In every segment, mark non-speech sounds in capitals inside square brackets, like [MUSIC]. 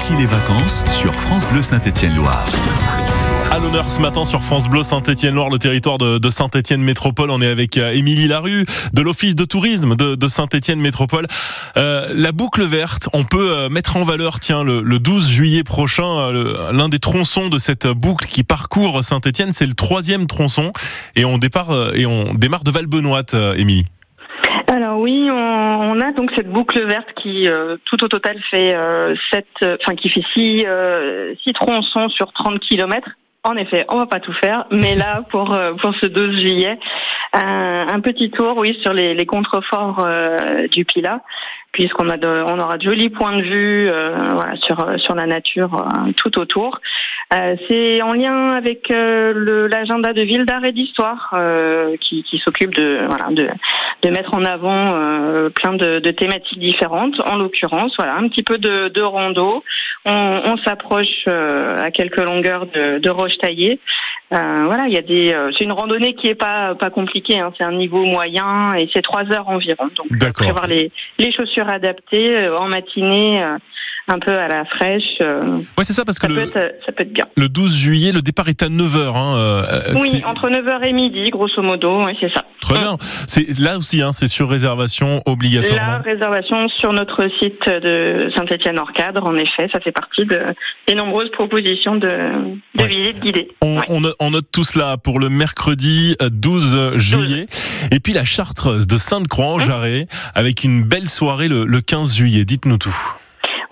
Ici les vacances sur France Bleu Saint-Étienne-Loire. À l'honneur ce matin sur France Bleu Saint-Étienne-Loire, le territoire de, Saint-Étienne Métropole. On est avec euh, Émilie Larue de l'Office de tourisme de, Saint-Étienne Métropole. Euh, la boucle verte, on peut euh, mettre en valeur, tiens, le, 12 juillet prochain, l'un des tronçons de cette boucle qui parcourt Saint-Étienne, c'est le troisième tronçon. Et on, démarre de Valbenoîte, Émilie. Alors oui, on, a donc cette boucle verte qui tout au total fait euh, enfin qui fait six, six tronçons sur 30 kilomètres. En effet, on va pas tout faire, mais là [LAUGHS] pour euh, pour ce 12 juillet, un, petit tour, oui, sur les, les contreforts euh, du Pila, puisqu'on a de, on aura de jolis points de vue euh, voilà, sur sur la nature tout autour. c'est en lien avec l'agenda de ville d'art et d'histoire qui, qui s'occupe de voilà de de mettre en avant plein de, de, thématiques différentes. En l'occurrence, voilà, un petit peu de, de rando. On, on s'approche à quelques longueurs de, de taillé. Euh, voilà, il y a des. Euh, c'est une randonnée qui est pas pas compliquée. Hein, c'est un niveau moyen et c'est trois heures environ. Donc, prévoir les les chaussures adaptées euh, en matinée un peu à la fraîche. Euh, ouais, c'est ça, parce que le, être, ça peut être bien. Le 12 juillet, le départ est à 9h. Hein, euh, oui, entre 9h et midi, grosso modo, oui, c'est ça. Très bien. C'est, là aussi, hein, c'est sur réservation obligatoirement. La réservation sur notre site de Saint-Étienne-Hors-Cadre, en effet, ça fait partie de, des nombreuses propositions de, de visites guidées. On, on, note tout cela pour le mercredi 12 euh, juillet. Et puis la Chartreuse de Sainte-Croix en Jarret, avec une belle soirée le, le 15 juillet. Dites-nous tout.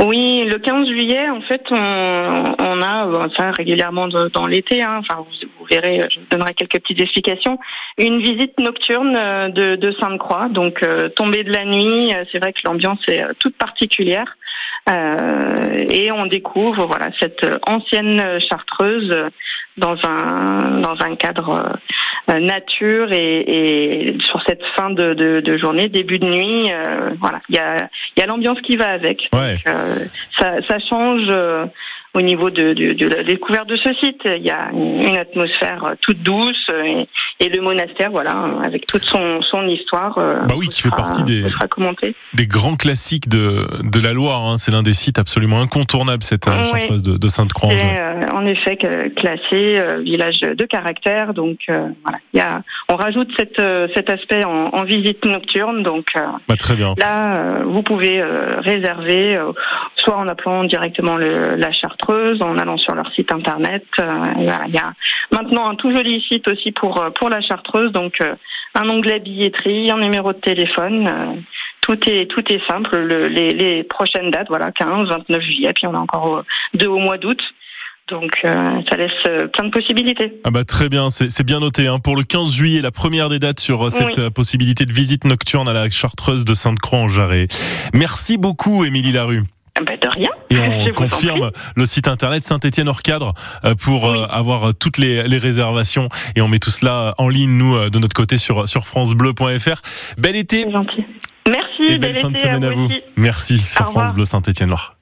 Oui, le 15 juillet, en fait, on, on a ça régulièrement dans l'été. Hein, enfin, vous, verrez, je vous donnerai quelques petites explications. Une visite nocturne euh, de, de Sainte-Croix, donc euh, tombée de la nuit. Euh, c'est vrai que l'ambiance est toute particulière. Euh, et on découvre voilà cette ancienne chartreuse dans un dans un cadre euh, nature et, et, sur cette fin de, de, de, journée, début de nuit, euh, voilà, il y a il y a l'ambiance qui va avec. Ouais. Donc, ça, ça change au niveau de, de, de, la découverte de ce site. Il y a une atmosphère toute douce et, et le monastère, voilà, avec toute son, son histoire. Bah oui, qui fait partie des, des grands classiques de, de la Loire. Hein. C'est l'un des sites absolument incontournables, cette euh, oui. de, de Sainte-Croix. Euh, en effet, classé euh, village de caractère. Donc voilà, il y a, on rajoute cette, cet aspect en, en visite nocturne. Donc bah, très bien. là, vous pouvez réserver, soit en appelant directement le, la Chartreuse, en allant sur leur site internet. il y a maintenant un tout joli site aussi pour pour la Chartreuse. Donc un onglet billetterie, un numéro de téléphone tout est tout est simple. les, les, prochaines dates, voilà, 15, 29 juillet, puis on a encore deux au mois d'août. Donc euh, ça laisse euh, plein de possibilités. Ah bah très bien, c'est bien noté. Hein. Pour le 15 juillet, la première des dates sur euh, cette possibilité de visite nocturne à la Chartreuse de Sainte-Croix en Jarret. Merci beaucoup, Émilie Larue. Ah bah de rien. Et [LAUGHS] on confirme le site internet Saint-Étienne hors cadre pour avoir toutes les, les, réservations et on met tout cela en ligne nous de notre côté sur sur francebleu.fr. Bel été. Gentil. Merci. Et belle fin de semaine à vous. Merci sur France Bleu Saint-Étienne Loire.